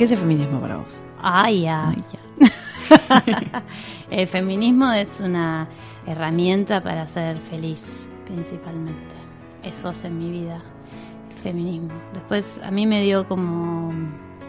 ¿Qué es el feminismo para vos? Ay, ya. el feminismo es una herramienta para ser feliz, principalmente. Eso es en mi vida, el feminismo. Después a mí me dio como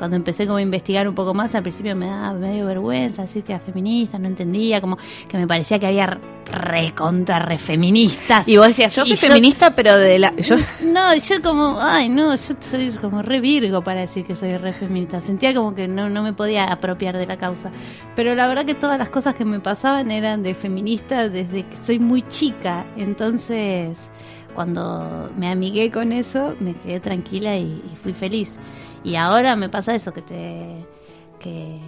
cuando empecé como a investigar un poco más, al principio me daba medio vergüenza decir que era feminista, no entendía, como que me parecía que había re contra re feministas. Y vos decías, yo soy feminista, pero de la... Yo... No, yo como, ay, no, yo soy como re virgo para decir que soy re feminista. Sentía como que no, no me podía apropiar de la causa. Pero la verdad que todas las cosas que me pasaban eran de feminista desde que soy muy chica. Entonces cuando me amigué con eso, me quedé tranquila y, fui feliz. Y ahora me pasa eso, que te que,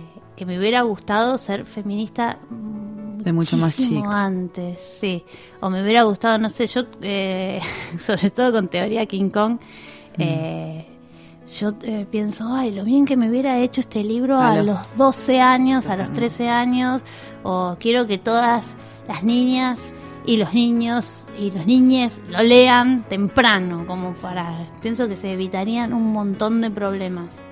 me hubiera gustado ser feminista de mucho más chico antes, sí. O me hubiera gustado, no sé, yo, eh, sobre todo con teoría King Kong, mm. eh, yo eh, pienso, ay, lo bien que me hubiera hecho este libro a, los 12 años, a los 13 años, o quiero que todas las niñas y los niños y los niñes lo lean temprano, como para, pienso que se evitarían un montón de problemas.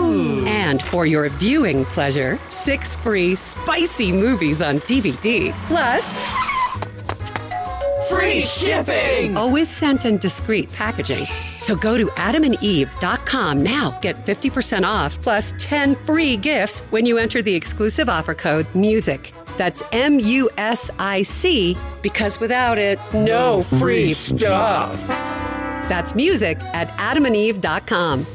Ooh. And for your viewing pleasure, six free spicy movies on DVD, plus free shipping. Always sent in discreet packaging. So go to adamandeve.com now. Get 50% off plus 10 free gifts when you enter the exclusive offer code MUSIC. That's M U S I C because without it, no free stuff. That's music at adamandeve.com.